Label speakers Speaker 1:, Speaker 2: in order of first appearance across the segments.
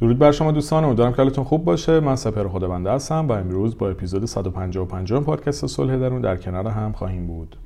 Speaker 1: درود بر شما دوستان امیدوارم که حالتون خوب باشه. من سپر خدابنده هستم و امروز با اپیزود 155 پادکست صلح درون در کنار هم خواهیم بود.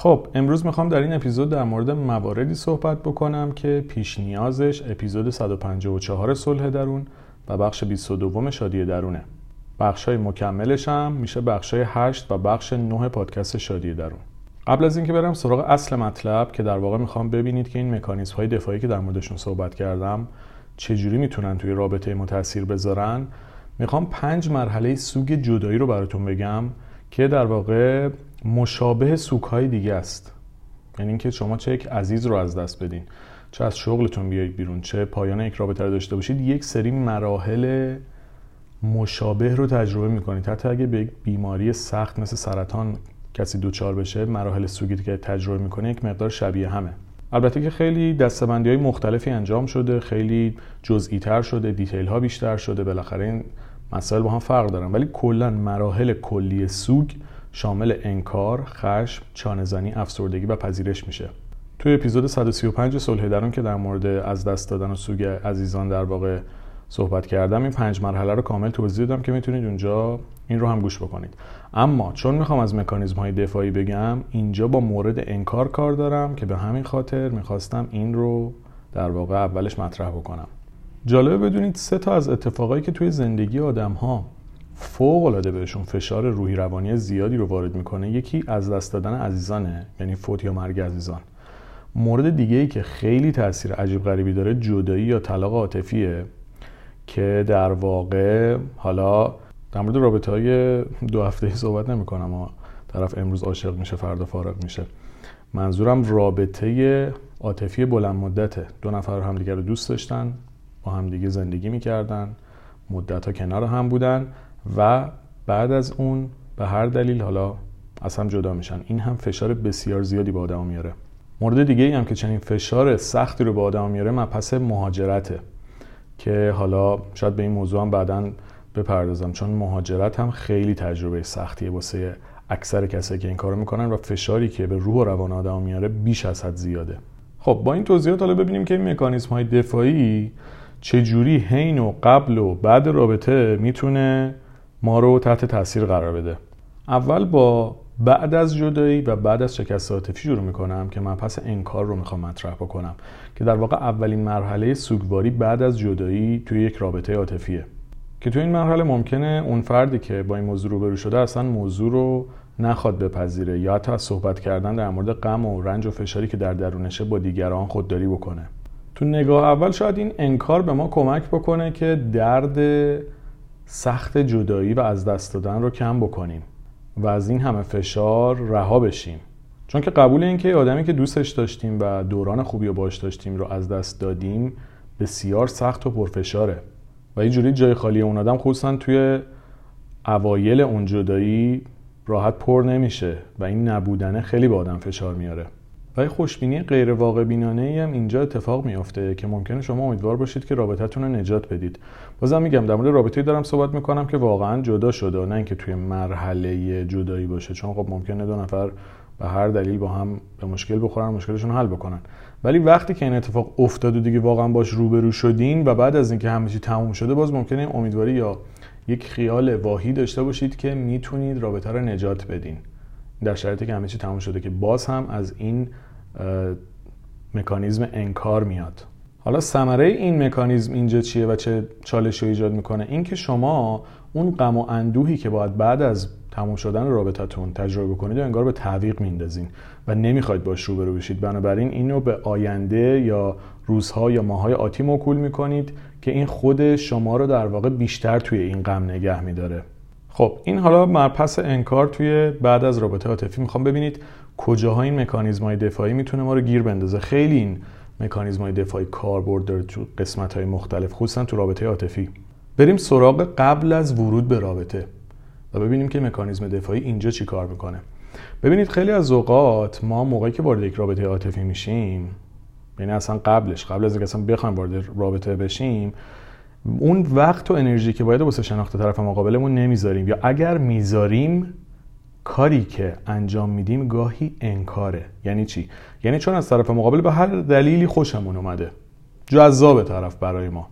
Speaker 1: خب امروز می‌خوام در این اپیزود در مورد مواردی صحبت بکنم که پیش نیازش اپیزود 154 صلح درون و بخش 22 شادی درونه. بخش های مکملش هم میشه بخش های 8 و بخش 9 پادکست شادی درون. قبل از اینکه برم سراغ اصل مطلب که در واقع می‌خوام ببینید که این مکانیزم های دفاعی که در موردشون صحبت کردم چجوری می‌تونن توی رابطه ما تاثیر بذارن می‌خوام پنج مرحله سوگ جدایی رو براتون بگم که در واقع مشابه سوک های دیگه است. یعنی اینکه شما چه یک عزیز رو از دست بدین. چه از شغلتون بیایید بیرون چه پایان یک رابطه رو داشته باشید یک سری مراحل مشابه رو تجربه می‌کنید. حتی اگه به یک بیماری سخت مثل سرطان کسی دوچار بشه مراحل سوگی که تجربه می‌کنه یک مقدار شبیه همه. البته که خیلی دستبندی های مختلفی انجام شده خیلی جزئی تر شده دیتیل ها بیشتر شده بالاخره این مسائل با هم فرق دارن. ولی کلا مراحل کلی سوگ شامل انکار، خشم، چانهزنی، افسردگی و پذیرش میشه. توی اپیزود 135 صلح درون که در مورد از دست دادن و سوگ عزیزان در واقع صحبت کردم این پنج مرحله رو کامل توضیح دادم که می‌تونید اونجا این رو هم گوش بکنید اما چون می‌خوام از مکانیزم های دفاعی بگم اینجا با مورد انکار کار دارم که به همین خاطر می‌خواستم این رو در واقع اولش مطرح بکنم جالبه بدونید سه تا از اتفاقایی که توی زندگی آدم ها فوق العاده بهشون فشار روحی روانی زیادی رو وارد می‌کنه یکی از دست دادن عزیزانه یعنی فوت یا مرگ عزیزان. مورد دیگه ای که خیلی تاثیر عجیب غریبی داره جدایی یا طلاق عاطفیه که در واقع حالا در مورد رابطه های دو هفته ای صحبت نمی کنم طرف امروز عاشق میشه فردا فارغ میشه. منظورم رابطه عاطفی بلند مدته. دو نفر همدیگه رو دوست داشتن با همدیگه زندگی می‌کردن مدت ها کنار هم بودن. و بعد از اون به هر دلیل حالا از هم جدا میشن. این هم فشار بسیار زیادی به آدم میاره. مورد دیگه ای هم که چنین فشار سختی رو به آدم میاره مپس مهاجرته که حالا شاید به این موضوع هم بعدا بپردازم چون مهاجرت هم خیلی تجربه سختیه واسه اکثر کسایی که این کارو می‌کنن و فشاری که به روح و روان آدم میاره بیش از حد زیاده. خب با این توضیحات حالا ببینیم که این مکانیزم های دفاعی چجوری حین و قبل و بعد رابطه می‌تونه ما رو تحت تاثیر قرار بده. اول با بعد از جدایی و بعد از شکست عاطفی شروع می‌کنم که من پس انکار رو می‌خوام مطرح بکنم که در واقع اولین مرحله سوگواری بعد از جدایی توی یک رابطه عاطفیه. که توی این مرحله ممکنه اون فردی که با این موضوع روبرو شده اصلا موضوع رو نخواد بپذیره یا حتی از صحبت کردن در مورد غم و رنج و فشاری که در درونشه با دیگران خودداری بکنه. تو نگاه اول شاید این انکار به ما کمک بکنه که درد سخت جدایی و از دست دادن رو کم بکنیم و از این همه فشار رها بشیم. چون که قبول این که آدمی که دوستش داشتیم و دوران خوبی رو باش داشتیم رو از دست دادیم بسیار سخت و پرفشاره. و اینجوری جای خالی اون آدم خصوصا توی اوایل اون جدایی راحت پر نمیشه و این نبودنه خیلی به آدم فشار میاره. و خوشبینی غیر واقع بینانه هم اینجا اتفاق میافته که ممکنه شما امیدوار باشید که رابطتون رو نجات بدید. بازم میگم در مورد رابطه‌ای دارم صحبت می‌کنم که واقعا جدا شده نه اینکه توی مرحله جدایی باشه. چون خب ممکنه دو نفر به هر دلیل با هم به مشکل بخورن مشکلشون حل بکنن. ولی وقتی که این اتفاق افتاد و دیگه واقعا باش روبرو شدین و بعد از اینکه همه چی تموم شده باز ممکنه امیدواری یا یک خیال واهی داشته باشید که می‌تونید رابطه رو نجات بدین. در شرایطی که همه چی تموم شده که باز هم از این مکانیزم انکار میاد. حالا ثمره این مکانیزم اینجا چیه و چه چالشی ایجاد می‌کنه؟ اینکه شما اون غم و اندوهی که باید بعد از تموم شدن رابطتون تجربه کنید و انگار به تعویق میندازین و نمی‌خواید باش روبرو بشید. بنابراین اینو به آینده یا روزها یا ماهای آتی موکول می‌کنید که این خود شما رو در واقع بیشتر توی این غم نگه میداره. خب این حالا مرپس انکار توی بعد از رابطه عاطفی. می‌خوام ببینید کجاها این مکانیزم های دفاعی می‌تونه ما رو گیر بندازه؟ خیلی این مکانیزم های دفاعی کاربرد داره تو قسمت های مختلف خصوصا تو رابطه عاطفی. بریم سراغ قبل از ورود به رابطه و ببینیم که مکانیزم دفاعی اینجا چی کار می‌کنه. ببینید خیلی از اوقات ما موقعی که وارد یک رابطه عاطفی میشیم یعنی اصلا قبلش قبل از اینکه اصلا بخوایم وارد رابطه بشیم اون وقت و انرژی که باید واسه شناخت طرف مقابلمون نمی‌ذاریم. یا اگر می‌ذاریم کاری که انجام میدیم گاهی انکاره. یعنی چی؟ یعنی چون از طرف مقابل به هر دلیلی خوشمون اومده. جذاب طرف برای ما.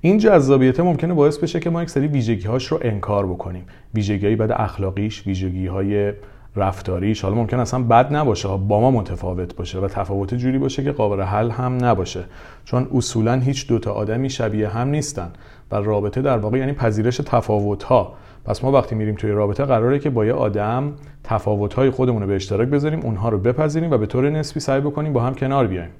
Speaker 1: این جذابیت ممکنه باعث بشه که ما یک سری ویژگی هاش رو انکار بکنیم. ویژگی های بد اخلاقیش ویژگی های رفتاریش. حالا ممکن اصلا بد نباشه با ما متفاوت باشه و تفاوت جوری باشه که قابل حل هم نباشه. چون اصولا هیچ دوتا آدمی شبیه هم نیستن و رابطه در واقع یعنی پذیرش تفاوت ها پس ما وقتی میریم توی رابطه قراره که با یه آدم تفاوت های خودمون رو به اشتراک بذاریم اونها رو بپذیریم و به طور نسبی سعی بکنیم با هم کنار بیایم.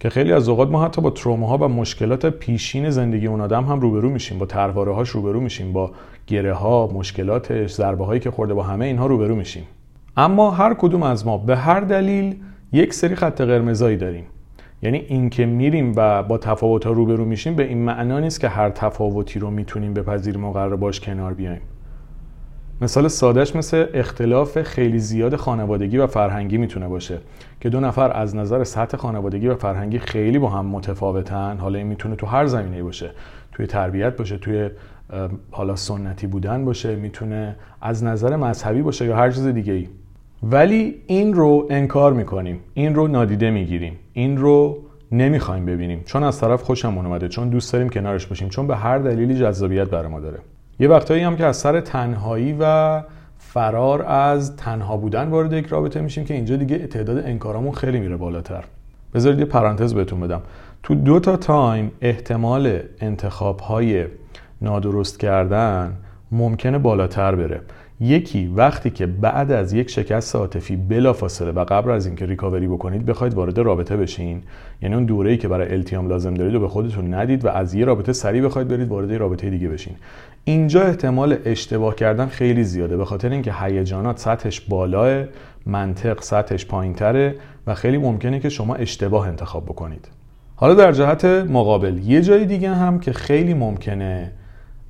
Speaker 1: که خیلی از اوقات ما حتی با تروماها و مشکلات پیشین زندگی اون آدم هم روبرو میشیم با ترواره هاش روبرو میشیم با گره ها مشکلاتش ضربه هایی که خورده با همه اینها روبرو میشیم. اما هر کدوم از ما به هر دلیل یک سری خط قرمزایی داریم. یعنی اینکه میریم و با تفاوت ها روبرو میشیم به این معنا نیست که هر تفاوتی رو می‌تونیم بپذیریم و قرار باش کنار بیایم. مثال سادهش مثل اختلاف خیلی زیاد خانوادگی و فرهنگی می‌تونه باشه که دو نفر از نظر سطح خانوادگی و فرهنگی خیلی با هم متفاوتن. حالا این می‌تونه تو هر زمینه باشه. توی تربیت باشه توی حالا سنتی بودن باشه می‌تونه از نظر مذهبی باشه یا هر چیز دیگه ای ولی این رو انکار می‌کنیم. این رو نادیده می‌گیریم. این رو نمی‌خوایم ببینیم. چون از طرف خوشمون اومده چون دوست داریم کنارش باشیم چون به هر دلیلی جذابیت برای ما داره. یه وقتایی هم که از سر تنهایی و فرار از تنها بودن وارد یک رابطه میشیم که اینجا دیگه تعداد انکارامون خیلی میره بالاتر. بذارید یه پرانتز بهتون بدم. تو دو تا تایم احتمال انتخاب های نادرست کردن ممکنه بالاتر بره. یکی وقتی که بعد از یک شکست عاطفی بلافاصله و قبل از اینکه ریکاوری بکنید بخواید وارد رابطه بشین یعنی اون دوره‌ای که برای التیام لازم دارید و به خودتون ندید و از یه رابطه سریع بخواید برید وارد رابطه دیگه بشین. اینجا احتمال اشتباه کردن خیلی زیاده به خاطر اینکه هیجانات سطحش بالاه منطق سطحش پایینتره و خیلی ممکنه که شما اشتباه انتخاب بکنید. حالا در جهت مقابل یه جای دیگه هم که خیلی ممکنه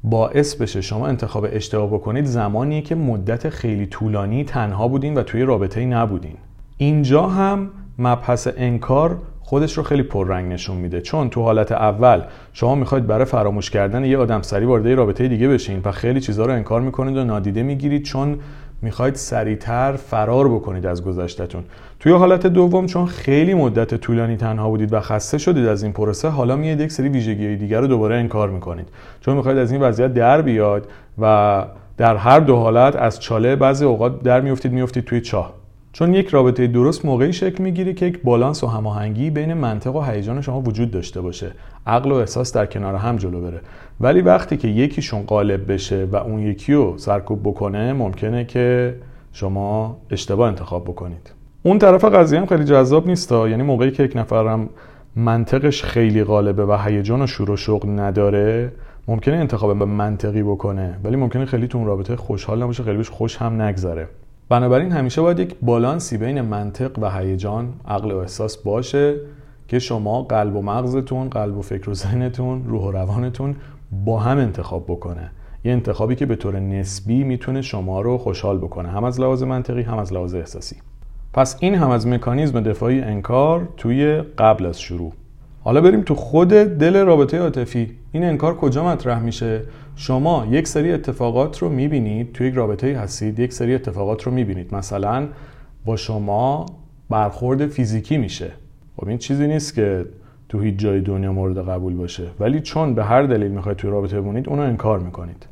Speaker 1: باعث بشه شما انتخاب اشتباه بکنید زمانیه که مدت خیلی طولانی تنها بودین و توی رابطه نبودین. اینجا هم مبحث انکار خودش رو خیلی پررنگ نشون میده. چون تو حالت اول شما می‌خواید برای فراموش کردن یه آدم سری وارد رابطه دیگه بشین و خیلی چیزها رو انکار می‌کنید و نادیده می‌گیرید چون می‌خواید سریعتر فرار بکنید از گذشتهتون توی حالت دوم چون خیلی مدت طولانی تنها بودید و خسته شدید از این پروسه حالا میاد یک سری ویژگی دیگر رو دوباره انکار می‌کنید. چون می‌خواید از این وضعیت در بیاد و در هر دو حالت از چاله بعضی اوقات در میفتید میفتید توی چاه. چون یک رابطه درست موقعی شکل می‌گیره که یک بالانس و هماهنگی بین منطق و هیجان شما وجود داشته باشه. عقل و احساس در کنار هم جلو بره. ولی وقتی که یکیشون غالب بشه و اون یکی رو سرکوب بکنه ممکنه که شما اشتباه انتخاب بکنید. اون طرف قضیه هم خیلی جذاب نیست یعنی موقعی که یک نفرم منطقش خیلی غالبه و هیجان و شور و شوق نداره ممکنه انتخاب به منطقی بکنه. ولی ممکنه خیلی تو اون رابطه خوشحال نباشه خیلی بهش خوش هم نگذره. بنابراین همیشه باید یک بالانسی بین منطق و هیجان عقل و احساس باشه. که شما قلب و مغزتون قلب و فکر و ذهنتون روح و روانتون با هم انتخاب بکنه. یه انتخابی که به طور نسبی می‌تونه شما رو خوشحال بکنه هم از لحاظ منطقی هم از لحاظ احساسی. پس این هم از مکانیزم دفاعی انکار توی قبل از شروع. حالا بریم تو خود دل رابطه عاطفی. این انکار کجا مطرح میشه؟ شما یک سری اتفاقات رو می‌بینید توی یک رابطه هستید یک سری اتفاقات رو می‌بینید. مثلا با شما برخورد فیزیکی میشه. خب این چیزی نیست که تو هیچ جای دنیا مورد قبول باشه. ولی چون به هر دلیل می‌خواید توی رابطه بمونید اونو انکار می‌کنید.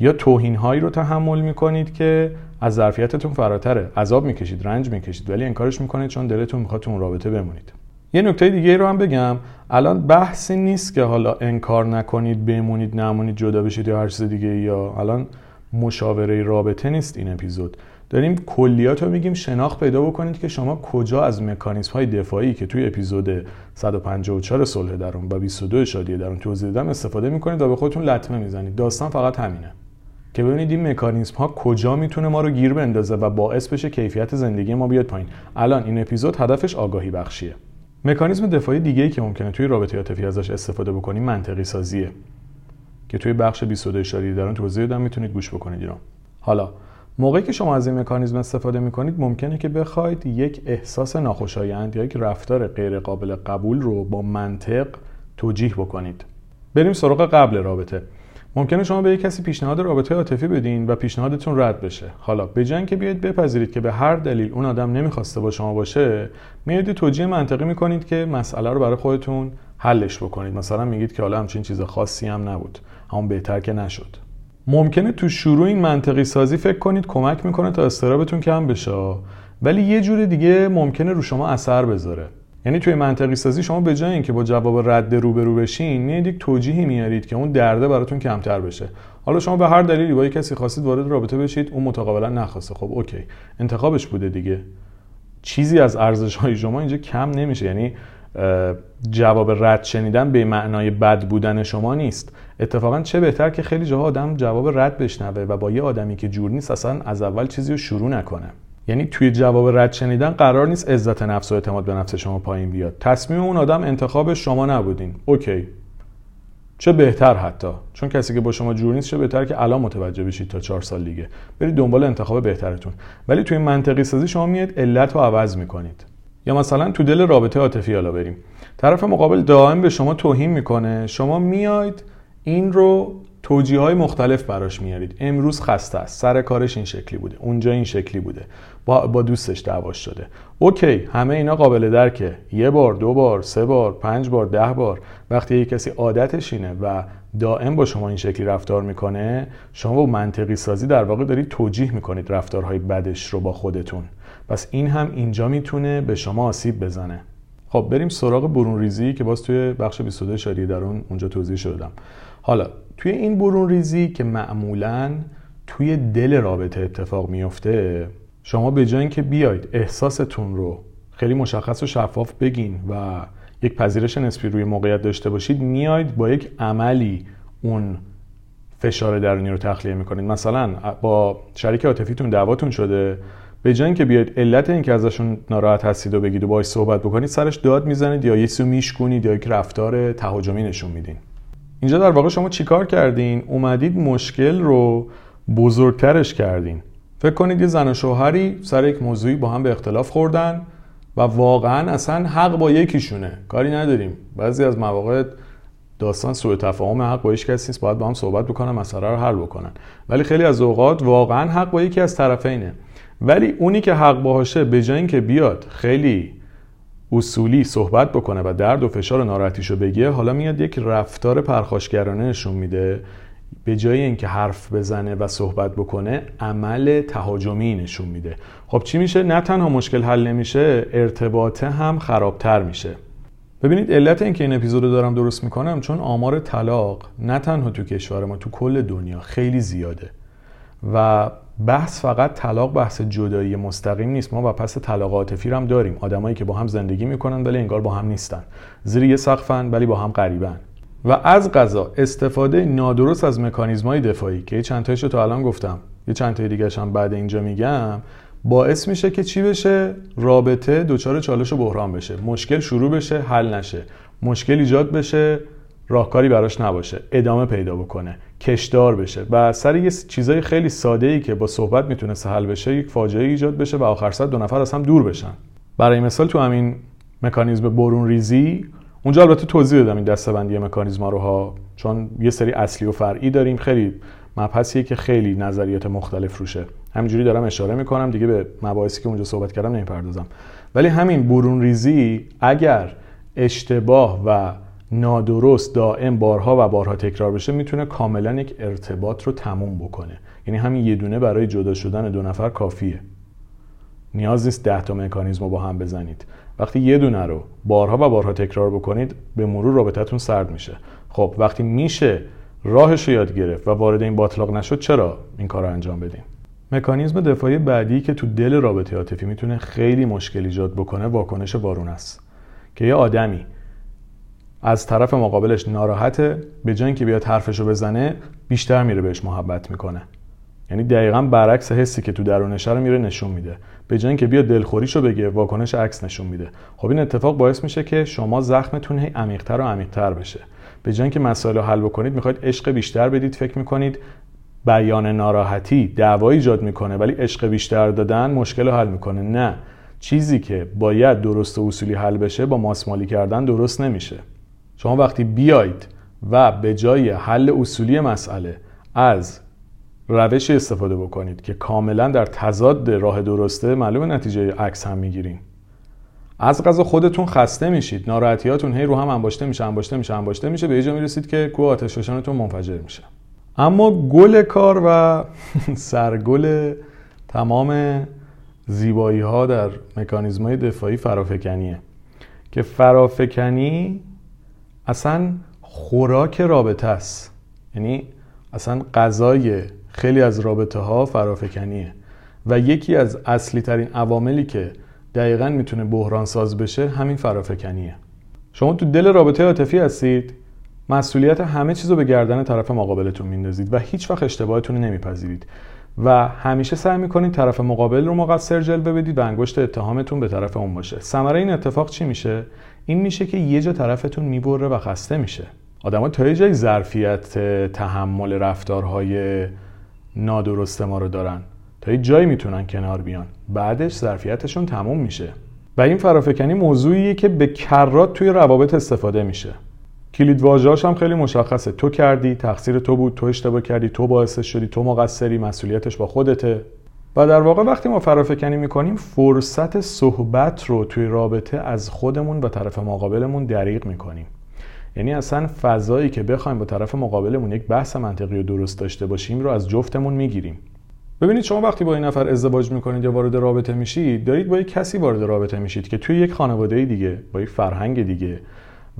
Speaker 1: یا توهین هایی رو تحمل می‌کنید که از ظرفیتتون فراتره. عذاب می‌کشید رنج می‌کشید ولی انکارش می‌کنید چون دلتون می‌خواد تو اون رابطه بمونید. یه نکته دیگه رو هم بگم. الان بحثی نیست که حالا انکار نکنید بمونید نمونید جدا بشید یا هر چیز دیگه یا الان مشاوره رابطه نیست این اپیزود. داریم کلیات رو میگیم شناخت پیدا بکنید که شما کجا از مکانیزم های دفاعی که توی اپیزود 154 صلح درون و 22 شادی درون توضیح دادم استفاده می‌کنید و به خودتون لطمه می‌زنید. داستان فقط همینه. که ببینید این مکانیزم ها کجا می‌تونه ما رو گیر بندازه و باعث بشه کیفیت زندگی ما بیاد پایین. الان این اپیزود هدفش آگاهی بخشیه. مکانیزم دفاعی دیگه که ممکنه توی رابطه عاطفی ازش استفاده بکنیم منطقی سازیه. که توی بخش 22 اشاره دارن توضیح دادم می‌تونید گوش بکنید اینو حالا موقعی که شما از این مکانیزم استفاده می‌کنید ممکنه که بخواید یک احساس ناخوشایند یا یک رفتار غیر قابل قبول رو با منطق توجیه بکنید. بریم سراغ قبل رابطه. ممکنه شما به یک کسی پیشنهاد رابطه عاطفی بدین و پیشنهادتون رد بشه. حالا به جنگ که بیاید بپذیرید که به هر دلیل اون آدم نمی‌خواسته با شما باشه میاد توجیه منطقی می‌کنید که مسئله رو برای خودتون حلش بکنید. مثلا میگید که حالا همچین چیز خاصی هم نبود. همون بهتر که نشد. ممکنه تو شروع این منطقی سازی فکر کنید کمک می‌کنه تا استرابتون کم بشه. ولی یه جور دیگه ممکنه رو شما اثر بذاره. یعنی توی منطقی سازی شما به جای اینکه با جواب رد روبرو بشین میاد یک توجیهی میارید که اون درده براتون کمتر بشه. حالا شما به هر دلیلی با کسی خواستید وارد رابطه بشید اون متقابلا نخواسته. خب اوکی. انتخابش بوده دیگه. چیزی از ارزش های شما اینجا کم نمیشه. یعنی جواب رد شنیدن به معنای بد بودن شما نیست. اتفاقا چه بهتر که خیلی جاها آدم جواب رد بشنوه و با یه آدمی که جور نیست اصلا از اول چیزی رو شروع نکنه. یعنی توی جواب رد شنیدن قرار نیست عزت نفس و اعتماد به نفس شما پایین بیاد. تصمیم اون آدم انتخاب شما نبودین. اوکی. چه بهتر حتی؟ چون کسی که با شما جور نیست چه بهتر که الان متوجه بشید تا چهار سال دیگه. برید دنبال انتخاب بهترتون. ولی توی منطقی سازی شما میاد علت رو عوض می‌کنید. یا مثلا تو دل رابطه عاطفی حالا بریم. طرف مقابل دائم به شما توهین می‌کنه. شما میاید این رو توجیه های مختلف براش میارید امروز خسته است. سر کارش این شکلی بوده. اونجا این شکلی بوده. با, با دوستش دعواش شده. اوکی همه اینا قابل درکه. یه بار دو بار سه بار پنج بار ده بار. وقتی یک کسی عادتش اینه و دائم با شما این شکلی رفتار می‌کنه شما با منطقی سازی در واقع دارید توجیه می‌کنید رفتارهای بدش رو با خودتون. پس این هم اینجا می‌تونه به شما آسیب بزنه. خب بریم سراغ برون ریزی که باز توی بخش 22 شادی درون اونجا توضیح شدم حالا توی این برون ریزی که معمولا توی دل رابطه اتفاق میفته شما به جای اینکه بیاید احساستون رو خیلی مشخص و شفاف بگین و یک پذیرش نسبی روی موقعیت داشته باشید میاید با یک عملی اون فشار درونی رو تخلیه می‌کنید. مثلا با شریک عاطفیتون دعواتون شده به جای اینکه بیاید علت اینکه ازشون ناراحت هستید و بگید و باهاش صحبت بکنید سرش داد می‌زنید یا یه سو میشکونید یا یک رفتار تهاجمی نشون میدین. اینجا در واقع شما چیکار کردین؟ اومدید مشکل رو بزرگترش کردین. فکر کنید یه زن و شوهری سر یک موضوعی با هم به اختلاف خوردن و واقعا اصلا حق با یکیشونه. کاری نداریم. بعضی از مواقع داستان سوء تفاهم حق با هیچ کسی نیست. باید با هم صحبت بکنن مسئله رو حل بکنن. ولی خیلی از اوقات واقعا حق با یکی از طرفینه. ولی اونی که حق باهاشه به جای اینکه بیاد خیلی اصولی صحبت بکنه و درد و فشار و ناراحتیشو بگه حالا میاد یک رفتار پرخاشگرانه نشون میده. به جای اینکه حرف بزنه و صحبت بکنه عمل تهاجمی نشون میده. خب چی میشه؟ نه تنها مشکل حل نمیشه ارتباطه هم خرابتر میشه. ببینید علت اینکه این اپیزود رو دارم درست می‌کنم چون آمار طلاق نه تنها تو کشور ما تو کل دنیا خیلی زیاده. و بحث فقط طلاق بحث جدایی مستقیم نیست. ما و پس طلاق عاطفی هم داریم. آدمایی که با هم زندگی می‌کنن ولی انگار با هم نیستن. زیر یه سقفن ولی با هم قریبن و از غذا استفاده نادرست از مکانیزمای دفاعی که چند تایشو تا الان گفتم. یه چند تای دیگه هم بعد اینجا میگم. باعث میشه که چی بشه؟ رابطه دچار چالش و بحران بشه. مشکل شروع بشه حل نشه. مشکل ایجاد بشه. راهکاری براش نباشه ادامه پیدا بکنه کشدار بشه و سر یه چیزای خیلی ساده ای که با صحبت می‌تونه حل بشه یک فاجعه ایجاد بشه و آخر سر دو نفر از هم دور بشن. برای مثال تو همین مکانیزم برون ریزی اونجا البته توضیح دادم این دستبندی مکانیزما رو ها چون یه سری اصلی و فرعی داریم. خیلی مبحثیه که خیلی نظریات مختلف روشه. همینجوری دارم اشاره می‌کنم دیگه به مباحثی که اونجا صحبت کردم نمی‌پردازم. ولی همین برون ریزی اگر اشتباه و نادرست دائم بارها و بارها تکرار بشه می‌تونه کاملا یک ارتباط رو تموم بکنه. یعنی همین یه دونه برای جدا شدن دو نفر کافیه. نیاز نیست ده تا مکانیزم رو با هم بزنید. وقتی یه دونه رو بارها و بارها تکرار بکنید به مرور رابطتون سرد میشه. خب وقتی میشه راهش رو یاد گرفت و وارد این باطلاق نشد چرا این کار رو انجام بدیم مکانیزم دفاعی بعدی که تو دل رابطه عاطفی می‌تونه خیلی مشکل ایجاد بکنه واکنش وارون است. که یه آدمی از طرف مقابلش ناراحته به جای اینکه بیاد حرفشو بزنه بیشتر میره بهش محبت می‌کنه. یعنی دقیقا برعکس حسی که تو درونش رو میره نشون میده. به جای اینکه بیاد دلخوریشو بگه واکنش عکس نشون میده. خب این اتفاق باعث میشه که شما زخمتون هی عمیقتر و عمیقتر بشه. به جای اینکه مسائل حل بکنید می‌خواید عشق بیشتر بدید فکر می‌کنید بیان ناراحتی دعوایی ایجاد می‌کنه ولی عشق بیشتر دادن مشکل حل می‌کنه. نه. چیزی که باید درست و اصولی حل بشه با ماسمالی کردن درست نمیشه. شما وقتی بیاید و به جای حل اصولی مسئله از روشی استفاده بکنید که کاملا در تضاد راه درسته معلوم نتیجه عکس هم می‌گیرین. از غذا خودتون خسته میشید ناراحتیاتون هی رو هم انباشته میشه انباشته میشه انباشته میشه به یه جا می‌رسید که کو آتش روشنتون منفجر میشه. اما گل کار و سرگل تمام زیبایی ها در مکانیزم های دفاعی فرافکنیه. که فرافکنی اصلا خوراک رابطه است. یعنی اصلا غذای خیلی از رابطه ها فرافکنیه. و یکی از اصلی ترین عواملی که دقیقا می‌تونه بحران ساز بشه همین فرافکنیه. شما تو دل رابطه عاطفی هستید مسئولیت همه چیز به گردن طرف مقابلتون میندازید و هیچ وقت اشتباهتون رو نمیپذیرید. و همیشه سعی می‌کنید طرف مقابل رو مقصر جلوه بدید و انگشت اتهامتون به طرف اون باشه. ثمره این اتفاق چی میشه؟ این میشه که یه جا طرفتون می‌بره و خسته میشه. آدما تا یه جای ظرفیت تحمل رفتارهای نادرست ما رو دارن. تا یه جایی می‌تونن کنار بیان. بعدش ظرفیتشون تموم میشه. و این فرافکنی موضوعیه که به کرات توی روابط استفاده میشه. کلید واژه‌اش هم خیلی مشخصه. تو کردی تقصیر تو بود تو اشتباه کردی تو باعثش شدی تو مقصری مسئولیتش با خودته. و در واقع وقتی ما فرافکنی می‌کنیم فرصت صحبت رو توی رابطه از خودمون و طرف مقابلمون دریغ می‌کنیم. یعنی اصلا فضایی که بخوایم با طرف مقابلمون یک بحث منطقی و درست داشته باشیم رو از جفتمون می‌گیریم. ببینید شما وقتی با این نفر ازدواج می‌کنید یا وارد رابطه میشید دارید با یک کسی وارد رابطه میشید که توی یک خانواده دیگه با یک فرهنگ دیگه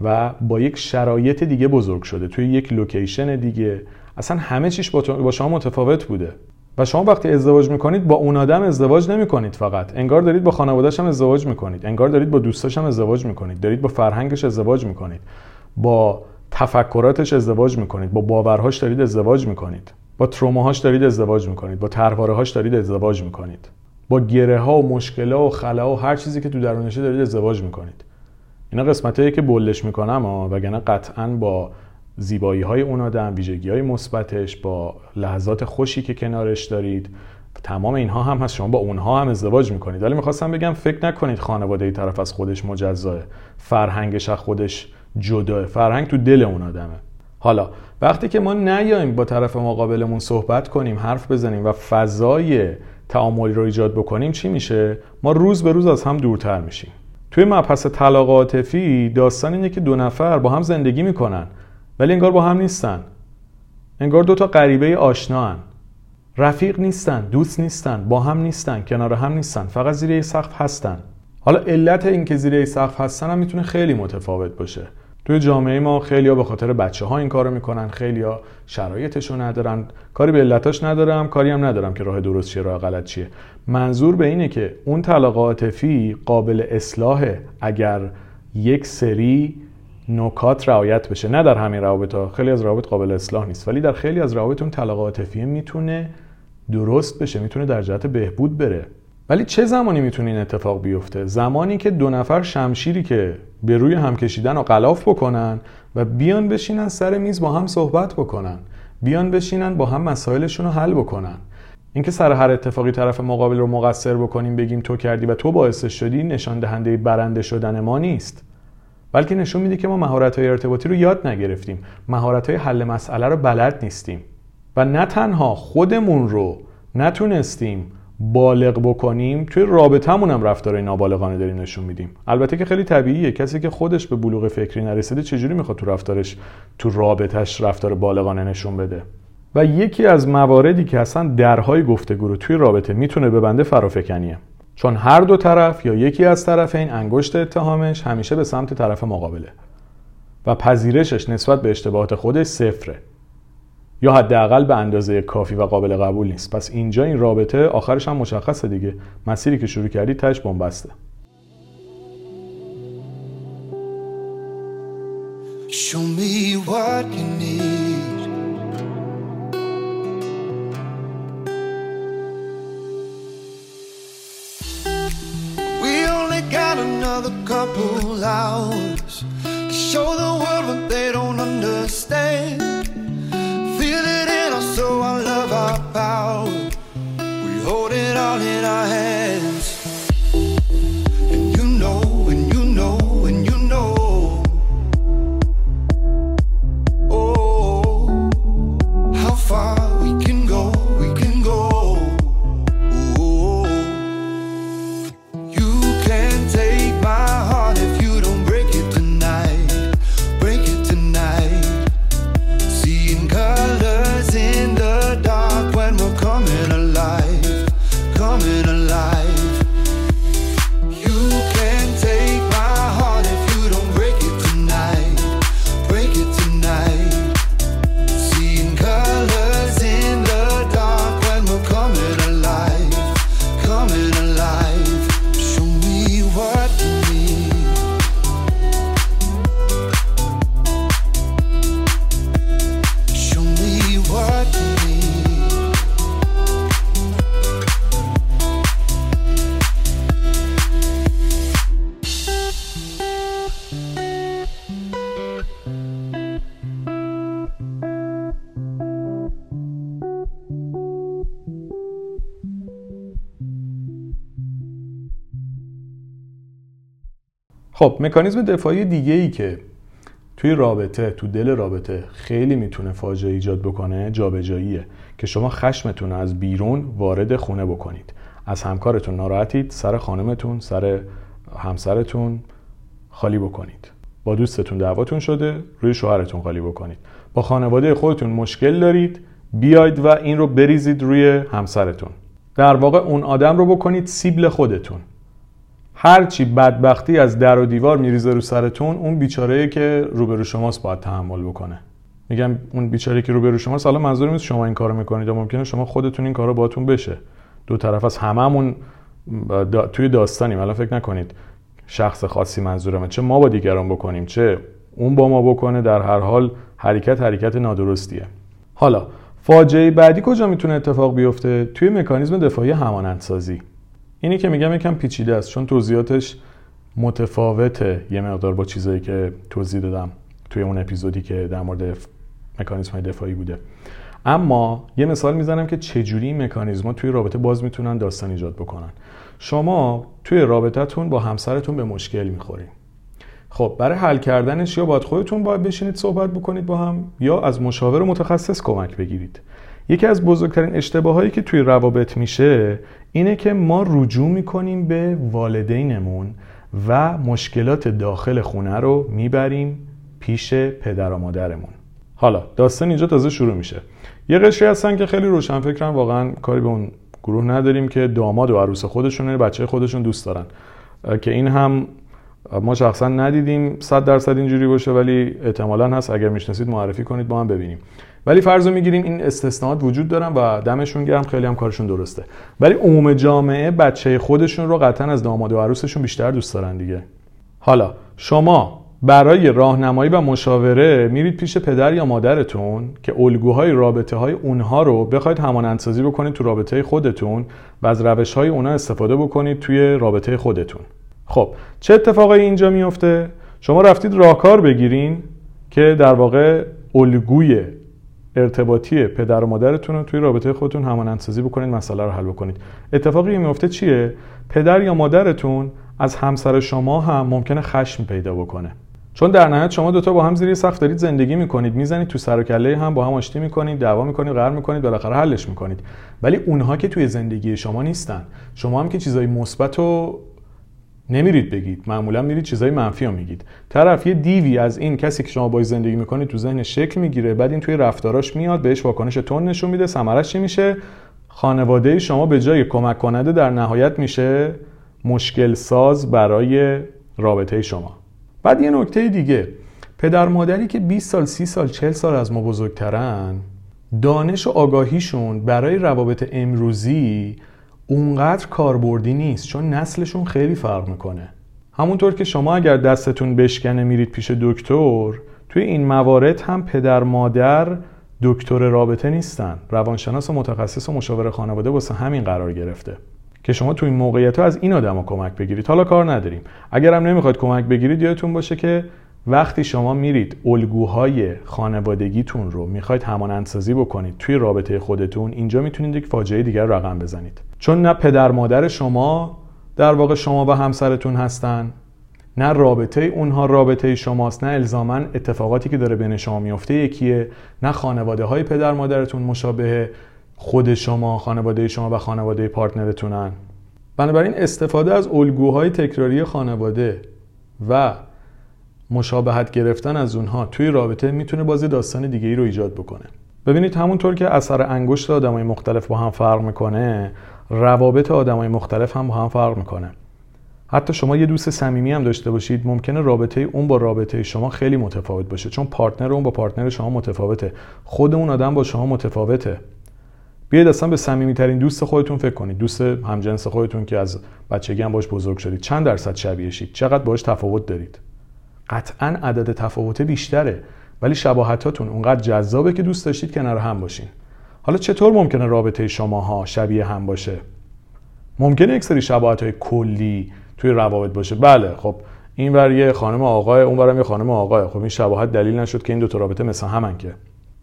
Speaker 1: و با یک شرایط دیگه بزرگ شده توی یک لوکیشن دیگه. اصلا همه چیش با شما متفاوت بوده. و شما وقتی ازدواج می‌کنید با اون آدم ازدواج نمی‌کنید فقط. انگار دارید با خانوادهش هم ازدواج می‌کنید. انگار دارید با دوستاش هم ازدواج می‌کنید. دارید با فرهنگش ازدواج می‌کنید. با تفکراتش ازدواج می‌کنید. با باورهاش دارید ازدواج می‌کنید. با تروماهاش دارید ازدواج می‌کنید. با هاش دارید ازدواج می‌کنید. با گره ها و مشکل ها و خلا و هر چیزی که تو درونشه دارید ازدواج می‌کنید. اینا قسمت که بلش می‌کنم وگرنه قطعا با زیبایی های اون آدم ویژگی های مثبتش با لحظات خوشی که کنارش دارید. تمام اینها هم هست. شما با اونها هم ازدواج می‌کنید. ولی می‌خواستم بگم فکر نکنید خانواده ای طرف از خودش مجزاه فرهنگش از خودش جداه. فرهنگ تو دل اون آدمه. حالا وقتی که ما نیایم با طرف مقابلمون صحبت کنیم حرف بزنیم و فضای تعاملی رو ایجاد بکنیم چی میشه؟ ما روز به روز از هم دورتر میشیم. توی مبحث طلاق عاطفی داستان اینه که دو نفر با هم زندگی می‌کنن. ولی انگار با هم نیستن. انگار دو تا غریبه آشنا هن. رفیق نیستن دوست نیستن با هم نیستن کنار هم نیستن فقط زیر یه سقف هستن. حالا علت اینکه زیر یه سقف هستن هم می‌تونه خیلی متفاوت باشه. توی جامعه ما خیلی ها به خاطر بچه ها این کارو می‌کنن خیلی ها شرایطشو ندارن. کاری به علتاش ندارم کاری هم ندارم که راه درست چیه راه غلط چیه. منظور به اینه که اون طلاق عاطفی قابل اصلاحه اگر یک سری نکات رعایت بشه. نه در همین روابط ها خیلی از روابط قابل اصلاح نیست ولی در خیلی از روابط اون طلاق عاطفی می‌تونه درست بشه می‌تونه در جهت بهبود بره. ولی چه زمانی می‌تونه این اتفاق بیفته؟ زمانی که دو نفر شمشیری که به روی هم کشیدن و غلاف بکنن و بیان بشینن سر میز با هم صحبت بکنن بیان بشینن با هم مسائلشون رو حل بکنن. اینکه سر هر اتفاقی طرف مقابل رو مقصر بکنیم بگیم تو کردی و تو باعث شدی نشان دهنده برنده شدن ما نیست. بلکه نشون میده که ما مهارت های ارتباطی رو یاد نگرفتیم. مهارت های حل مسئله رو بلد نیستیم. و نه تنها خودمون رو نتونستیم بالغ بکنیم توی رابطمون هم رفتارهای نابالغانه داریم نشون میدیم. البته که خیلی طبیعیه. کسی که خودش به بلوغ فکری نرسیده چجوری می‌خواد تو رفتارش تو رابطش رفتار بالغانه نشون بده؟ و یکی از مواردی که اصلا درهای گفتگو رو توی رابطه می‌تونه ببنده فرافکنیه. چون هر دو طرف یا یکی از طرفین انگشت اتهامش همیشه به سمت طرف مقابله. و پذیرشش نسبت به اشتباهات خودش صفره. یا حداقل به اندازه کافی و قابل قبول نیست. پس اینجا این رابطه آخرش هم مشخصه دیگه. مسیری که شروع کردی تش بنبسته. Show me what you need. Another couple hours to show the world what they don't understand. Feel it in us, so I love our power. We hold it all in our hands. خب مکانیزم دفاعی دیگه ای که توی رابطه تو دل رابطه خیلی می‌تونه فاجعه ایجاد بکنه جابجاییه که شما خشمتون از بیرون وارد خونه بکنید. از همکارتون ناراحتید سر خانمتون سر همسرتون خالی بکنید. با دوستتون دعواتون شده روی شوهرتون خالی بکنید. با خانواده خودتون مشکل دارید بیاید و این رو بریزید روی همسرتون. در واقع اون آدم رو بکنید سیبل خودتون. هرچی بدبختی از در و دیوار میریزه رو سرتون اون بیچاره که روبرو شماست باید تحمل بکنه. میگم اون بیچاره که روبرو شماست حالا منظورم نیست شما این کارو می‌کنید یا ممکنه شما خودتون این کارو باتون بشه. دو طرف از هممون دا توی داستانیم. الان فکر نکنید شخص خاصی منظورمه. چه ما با دیگران بکنیم چه اون با ما بکنه در هر حال حرکت حرکت نادرستیه. حالا فاجعه بعدی کجا می‌تونه اتفاق بیفته؟ توی مکانیزم دفاعی همانندسازی. اینی که میگم یکم پیچیده است چون توضیحاتش متفاوته. یه مقدار با چیزایی که توضیح دادم توی اون اپیزودی که در مورد مکانیزم های دفاعی بوده. اما یه مثال می‌زنم که چجوری این مکانیزم توی رابطه باز می‌تونن داستان ایجاد بکنن. شما توی رابطتون با همسرتون به مشکل می‌خورین. خب برای حل کردنش یا باید خودتون باید بشینید صحبت بکنید با هم یا از مشاور متخصص کمک بگیرید. یکی از بزرگترین اشتباهایی که توی روابط میشه اینه که ما رجوع می‌کنیم به والدینمون و مشکلات داخل خونه رو می‌بریم پیش پدر و مادرمون. حالا داستان اینجا تازه شروع میشه. یه قشری هستن که خیلی روشن فکرن واقعا کاری به اون گروه نداریم که داماد و عروس خودشون بچه خودشون دوست دارن. که این هم ما شخصا ندیدیم 100 درصد اینجوری باشه ولی احتمالا هست. اگر می‌شناسید معرفی کنید با هم ببینیم. ولی فرض می‌گیریم این استثناءات وجود دارن و دمشون گرم خیلی هم کارشون درسته. ولی عموم جامعه بچه خودشون رو قطعا از داماد و عروسشون بیشتر دوست دارن دیگه. حالا شما برای راهنمایی و مشاوره میرید پیش پدر یا مادرتون که الگوهای رابطه های اونها رو بخواید همانندسازی بکنید تو رابطه خودتون و از روش های اونها استفاده بکنید توی رابطه خودتون. خب چه اتفاقایی اینجا میفته شما رفتید راهکار بگیرین که در واقع الگوی ارتباطی پدر و مادرتون رو توی رابطه خودتون همانندسازی بکنید مسئله رو حل بکنید اتفاقی که میفته چیه؟ پدر یا مادرتون از همسر شما هم ممکنه خشم پیدا بکنه. چون در نهایت شما دوتا با هم زیر سقف دارید زندگی می‌کنید می‌زنید تو سر و کله هم با هم آشتی می‌کنید دعوا می‌کنید قهر می‌کنید بالاخره حلش می‌کنید. ولی اونها که توی زندگی شما نیستن. شما هم که چیزای مثبت و نمیرید بگید. معمولا میرید چیزای منفی رو میگید. طرف یه دیوی از این کسی که شما باش زندگی می‌کنید تو ذهن شکل می‌گیره بعد این توی رفتاراش میاد بهش واکنش تون نشون میده ثمرش چی میشه؟ خانواده شما به جای کمک کننده در نهایت میشه مشکل ساز برای رابطه شما. بعد یه نکته دیگه. پدر مادری که 20 سال 30 سال 40 سال از ما بزرگترن دانش و آگاهیشون برای روابط امروزی اونقدر کاربردی نیست چون نسلشون خیلی فرق می‌کنه. همونطور که شما اگر دستتون بشکنه میرید پیش دکتر توی این موارد هم پدر مادر دکتر رابطه نیستن. روانشناس و متخصص و مشاور خانواده واسه همین قرار گرفته. که شما تو این موقعیت ها از این آدم کمک بگیرید. حالا کار نداریم. اگرم نمی‌خواید کمک بگیرید یادتون باشه که وقتی شما میرید الگوهای خانوادگیتون رو می‌خواید همانندسازی بکنید توی رابطه خودتون اینجا می‌تونید یک فاجعه دیگر رقم بزنید. چون نه پدر مادر شما در واقع شما و همسرتون هستن نه رابطه اونها رابطه شماست نه الزاما اتفاقاتی که داره بین شما میفته یکیه نه خانواده های پدر مادرتون مشابه خود شما خانواده شما و خانواده پارتنرتونن. بنابراین استفاده از الگوهای تکراری خانواده و مشابهت گرفتن از اونها توی رابطه می‌تونه بازی داستان دیگه ای رو ایجاد بکنه. ببینید همونطور که اثر انگشت آدمای مختلف با هم فرق می‌کنه روابط آدمای مختلف هم با هم فرق می‌کنه. حتی شما یه دوست صمیمی هم داشته باشید ممکنه رابطه اون با رابطه شما خیلی متفاوت باشه چون پارتنر اون با پارتنر شما متفاوته. خود اون آدم با شما متفاوته. بیاید اصلا به صمیمی ترین دوست خودتون فکر کنید. دوست همجنس خودتون که از بچگی هم باش بزرگ شدید. چند درصد شبیه شید؟ چقدر باش تفاوت دارید؟ قطعا عدد تفاوته بیشتره. ولی شباهتاتون اونقدر جذابه که دوست داشتید کنار هم باشین. حالا چطور ممکنه رابطه شماها شبیه هم باشه؟ ممکنه یک سری شباهت های کلی توی روابط باشه. بله خب این ور یه خانم آقای اون برم یه خانم آقای. خب این شباهت دلیل نشد که این دو تا رابطه مثل همن که.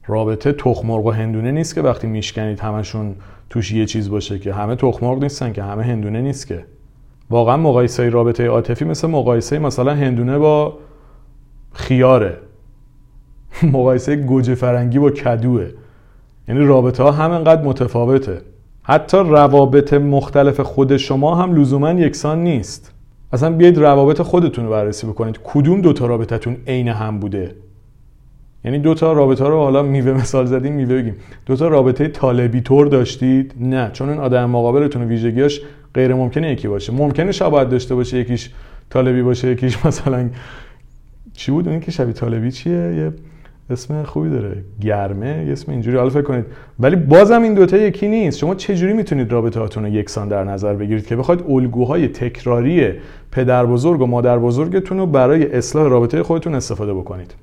Speaker 1: رابطه تخمرغ و هندونه نیست که وقتی میشکنید همشون توش یه چیز باشه که همه تخمرغ نیستن که همه هندونه نیست که. واقعا مقایسه رابطه عاطفی مثل مقایسه مثلا هندونه با خیاره. مقایسه گوجه فرنگی با کدوه. یعنی رابطه ها همینقدر متفاوته. حتی روابط مختلف خود شما هم لزوما یکسان نیست. اصلا بیاید روابط خودتون رو بررسی بکنید. کدوم دوتا رابطتون عین هم بوده؟ یعنی دوتا رابطه رو حالا میوه مثال زدیم میوه بگیم. دوتا رابطه طالبی طور داشتید؟ نه. چون این آدم مقابلتون ویژگیاش غیر ممکنه یکی باشه. ممکنه شباهت داشته باشه یکیش طالبی باشه یکیش مثلا چی بود؟ اون که شبیه طالبی چیه؟ یه اسم خوبی داره. گرمه یه اسم اینجوری. حالا فکر کنید. ولی بازم این دوتا یکی نیست. شما چجوری می‌تونید رابطه هاتون رو یکسان در نظر بگیرید که بخواید الگوهای تکراری پدر بزرگ و مادر بزرگتون رو برای اصلاح رابطه خودتون استفاده بکنید.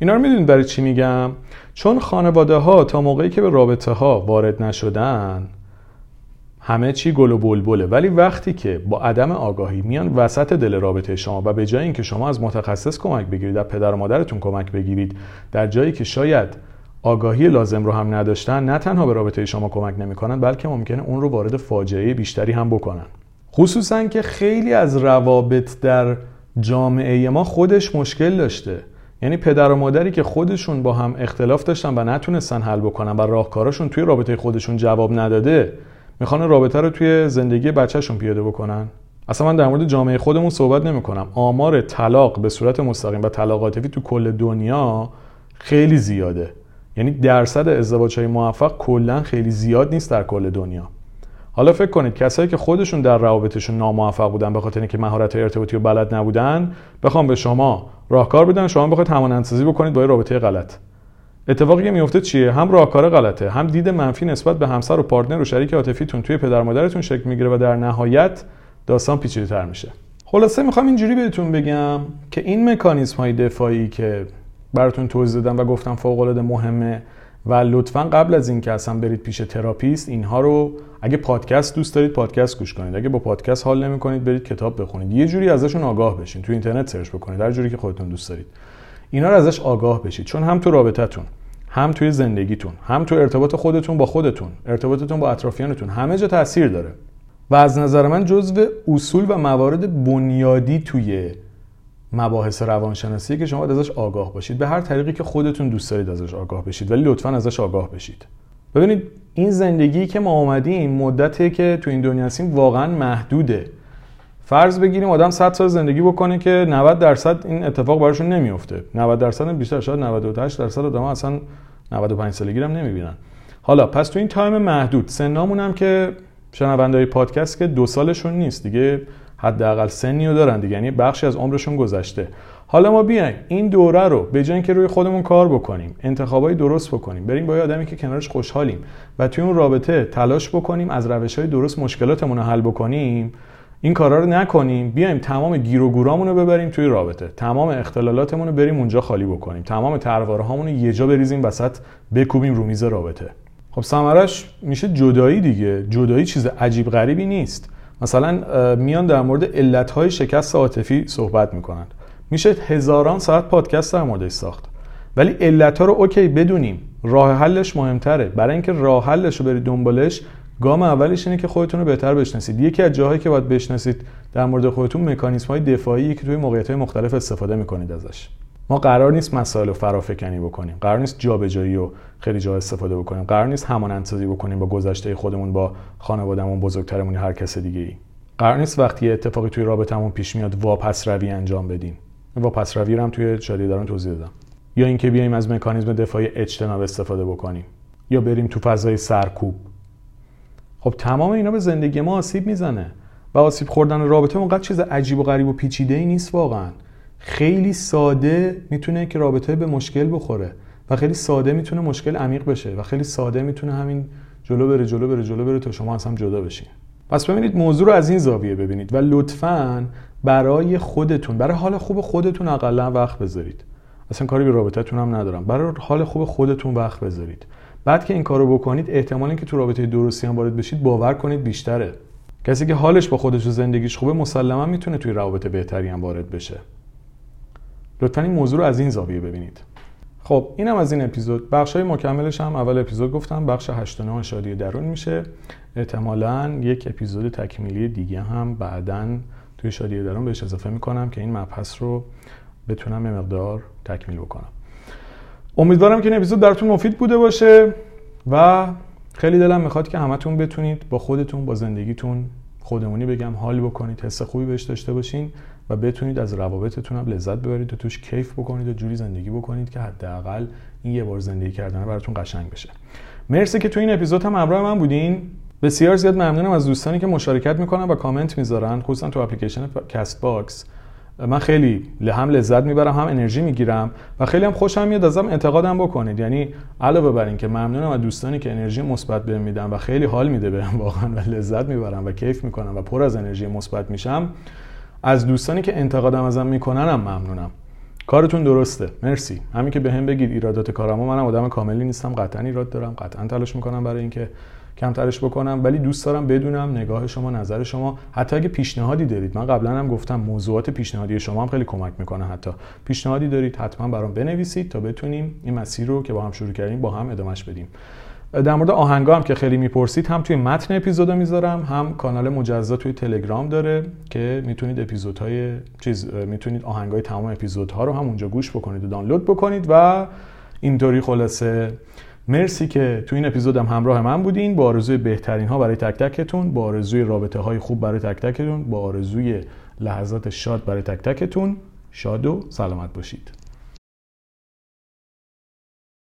Speaker 1: اینا رو می‌دونید برای چی میگم؟ چون خانواده ها تا موقعی که به رابطه ها وارد نشدن همه چی گل و بلبله. ولی وقتی که با عدم آگاهی میان وسط دل رابطه شما و به جای اینکه شما از متخصص کمک بگیرید در پدر و مادرتون کمک بگیرید در جایی که شاید آگاهی لازم رو هم نداشتن نه تنها به رابطه شما کمک نمی‌کنن بلکه ممکنه اون رو وارد فاجعه بیشتری هم بکنن. خصوصا که خیلی از روابط در جامعه ما خودش مشکل داشته. یعنی پدر و مادری که خودشون با هم اختلاف داشتن و نتونستن حل بکنن و راهکاراشون توی رابطه خودشون جواب نداده می‌خوان رابطه رو توی زندگی بچهشون پیاده بکنن؟ اصلا من در مورد جامعه خودمون صحبت نمی کنم آمار طلاق به صورت مستقیم و طلاق عاطفی تو کل دنیا خیلی زیاده. یعنی درصد ازدواج های موفق کلا خیلی زیاد نیست در کل دنیا. حالا فکر کنید کسایی که خودشون در روابطشون ناموفق بودن به خاطر اینکه مهارت ارتباطی رو بلد نبودن بخوام به شما راهکار بدن شما بخواید همانندسازی بکنید با رابطه غلط. اتفاقی که میفته چیه؟ هم راهکار غلطه هم دید منفی نسبت به همسر و partner و شریک عاطفیتون توی پدر مادرتون شکل می‌گیره و در نهایت داستان پیچیده تر میشه. خلاصه می‌خوام اینجوری بهتون بگم که این مکانیزم های دفاعی که براتون توضیح دادم و گفتم فوق العاده مهمه و لطفا قبل از اینکه اصلا برید پیش therapist اینها رو اگه پادکست دوست دارید پادکست گوش کنید. اگه با پادکست حال نمی‌کنید برید کتاب بخونید. یه جوری ازشون آگاه بشین. تو اینترنت search بکنید. هر جوری که خودتون دوست دارید. اینا رو ازش آگاه بشید. چون هم تو رابطتون هم توی زندگیتون هم تو ارتباط خودتون با خودتون ارتباطتون با اطرافیانتون همه جا تاثیر داره. و از نظر من جزو اصول و موارد بنیادی توی مباحث روانشناسی که شما ازش آگاه باشید. به هر طریقی که خودتون دوست دارید ازش آگاه بشید. ولی لطفا ازش آگاه بشید. ببینید این زندگی که ما آمدیم مدتی که تو این دنیا هستیم واقعا محدوده. فرض بگیریم آدم 100 سال زندگی بکنه که 90 درصد این اتفاق براشون نمیفته 90 درصد بیشتر شاید 98 درصد آدم اصلا 95 سالگی هم نمی‌بینن. حالا پس تو این تایم محدود سنامون هم که شنونده های پادکست که دو سالشون نیست دیگه حداقل سنی رو دارن دیگه یعنی بخشی از عمرشون گذشته. حالا ما بیایم این دوره رو به جای اینکه روی خودمون کار بکنیم انتخابای درست بکنیم بریم با یه آدمی که کنارش خوشحالیم و توی اون رابطه تلاش بکنیم از روش های درست مشکلاتمون رو حل بکنیم این کارا رو نکنیم. بیایم تمام گیر و رو ببریم توی رابطه. تمام اختلالاتمون رو بریم اونجا خالی بکنیم. تمام ترواره هامون رو یه جا بریزیم وسط بکوبیم رو میز رابطه. خب ثمرش میشه جدایی دیگه. جدایی چیز عجیب غریبی نیست. مثلا میان در مورد علتهای شکست عاطفی صحبت می‌کنن. میشه هزاران ساعت پادکست در موردش ساخت. ولی علت ها رو اوکی بدونیم. راه حلش مهمتره. برای اینکه راه حلش رو برید دنبالش گام اولش اینه که خودتون رو بهتر بشناسید. یکی از جاهایی که باید بشناسید در مورد خودتون مکانیزم های دفاعی که توی موقعیت های مختلف استفاده می‌کنید ازش. ما قرار نیست مسائل رو فرافکنی بکنیم. قرار نیست جابجایی و خیلی جا استفاده بکنیم. قرار نیست همان بکنیم با گذشته خودمون با خانوادهمون بزرگترمون هر کس دیگه ای قرار نیست وقتی اتفاقی توی رابطمون پیش میاد واپس روی انجام بدیم. واپس روی رو هم توی شادی دارم توضیح دادم. یا اینکه بیایم از مکانیزم دفاعی اجتناب استفاده بکنیم. یا بریم تو فضای سرکوب. خب تمام اینا به زندگی ما آسیب می‌زنه. و آسیب خوردن رابطه اونقدر چیز عجیب و غریب و پیچیده ای نیست واقعا. خیلی ساده می‌تونه که رابطه به مشکل بخوره و خیلی ساده می‌تونه مشکل عمیق بشه و خیلی ساده می‌تونه همین جلو بره جلو بره جلو بره تا شما از هم جدا بشین پس ببینید موضوع رو از این زاویه ببینید و لطفا برای خودتون برای حال خوب خودتون اقلا وقت بذارید. اصلا کاری به رابطتون هم ندارم. برای حال خوب خودتون وقت بذارید. بعد که این کارو بکنید احتمال اینکه تو رابطه درستی هم وارد بشید باور کنید بیشتره. کسی که حالش با خودش و زندگیش خوبه مسلما می‌تونه توی روابط بهتری هم وارد بشه. لطفا این موضوع رو از این زاویه ببینید. خب اینم از این اپیزود. بخش های مکملش هم اول اپیزود گفتم. بخش 8 و شادی درون میشه. احتمالا یک اپیزود تکمیلی دیگه هم بعدا توی شادی درون بهش اضافه می‌کنم که این مبحث رو بتونم یه مقدار تکمیل بکنم. امیدوارم که این اپیزود براتون مفید بوده باشه و خیلی دلم می‌خواد که همتون بتونید با خودتون با زندگیتون خودمونی بگم حال بکنید حس خوبی بهش داشته باشین و بتونید از روابطتون هم لذت ببرید و توش کیف بکنید و جوری زندگی بکنید که حداقل این یه بار زندگی کردن براتون قشنگ بشه. مرسی که تو این اپیزود هم همراه من بودین. بسیار زیاد ممنونم از دوستانی که مشارکت می‌کنن و کامنت می‌ذارن خصوصا تو اپلیکیشن Castbox من خیلی هم لذت می‌برم هم انرژی می‌گیرم و خیلی هم خوشم میاد ازم انتقادم بکنید. یعنی علاوه بر که ممنونم از دوستانی که انرژی مثبت بهم میدن و خیلی حال میده بهم واقعا و لذت می‌برم و کیف می‌کنم و پر از انرژی مثبت میشم از دوستانی که انتقادم ازم می‌کنن هم ممنونم. کارتون درسته. مرسی. همین که بهم هم بگید ایرادات کارمو منم آدم کاملی نیستم. قطعا ایراد دارم. قطعا تلاش می‌کنم برای اینکه کمترش بکنم ولی دوست دارم بدونم نگاه شما نظر شما. حتی اگه پیشنهادی دارید من قبلا هم گفتم موضوعات پیشنهادی شما هم خیلی کمک می‌کنه حتی. پیشنهادی دارید حتما برام بنویسید تا بتونیم این مسیر رو که با هم شروع کردیم با هم ادامهش بدیم. در مورد آهنگا هم که خیلی می‌پرسید هم توی متن اپیزودا می‌ذارم هم کانال مجزا توی تلگرام داره که می‌تونید اپیزودهای چیز می‌تونید آهنگای تمام اپیزودها رو هم اونجا گوش بکنید و دانلود بکنید و اینطوری خلاصه مرسی که تو این اپیزودم همراه من بودین. با آرزوی بهترین ها برای تک تکتون با آرزوی رابطه های خوب برای تک تکتون با آرزوی لحظات شاد برای تک تکتون. شاد و سلامت باشید.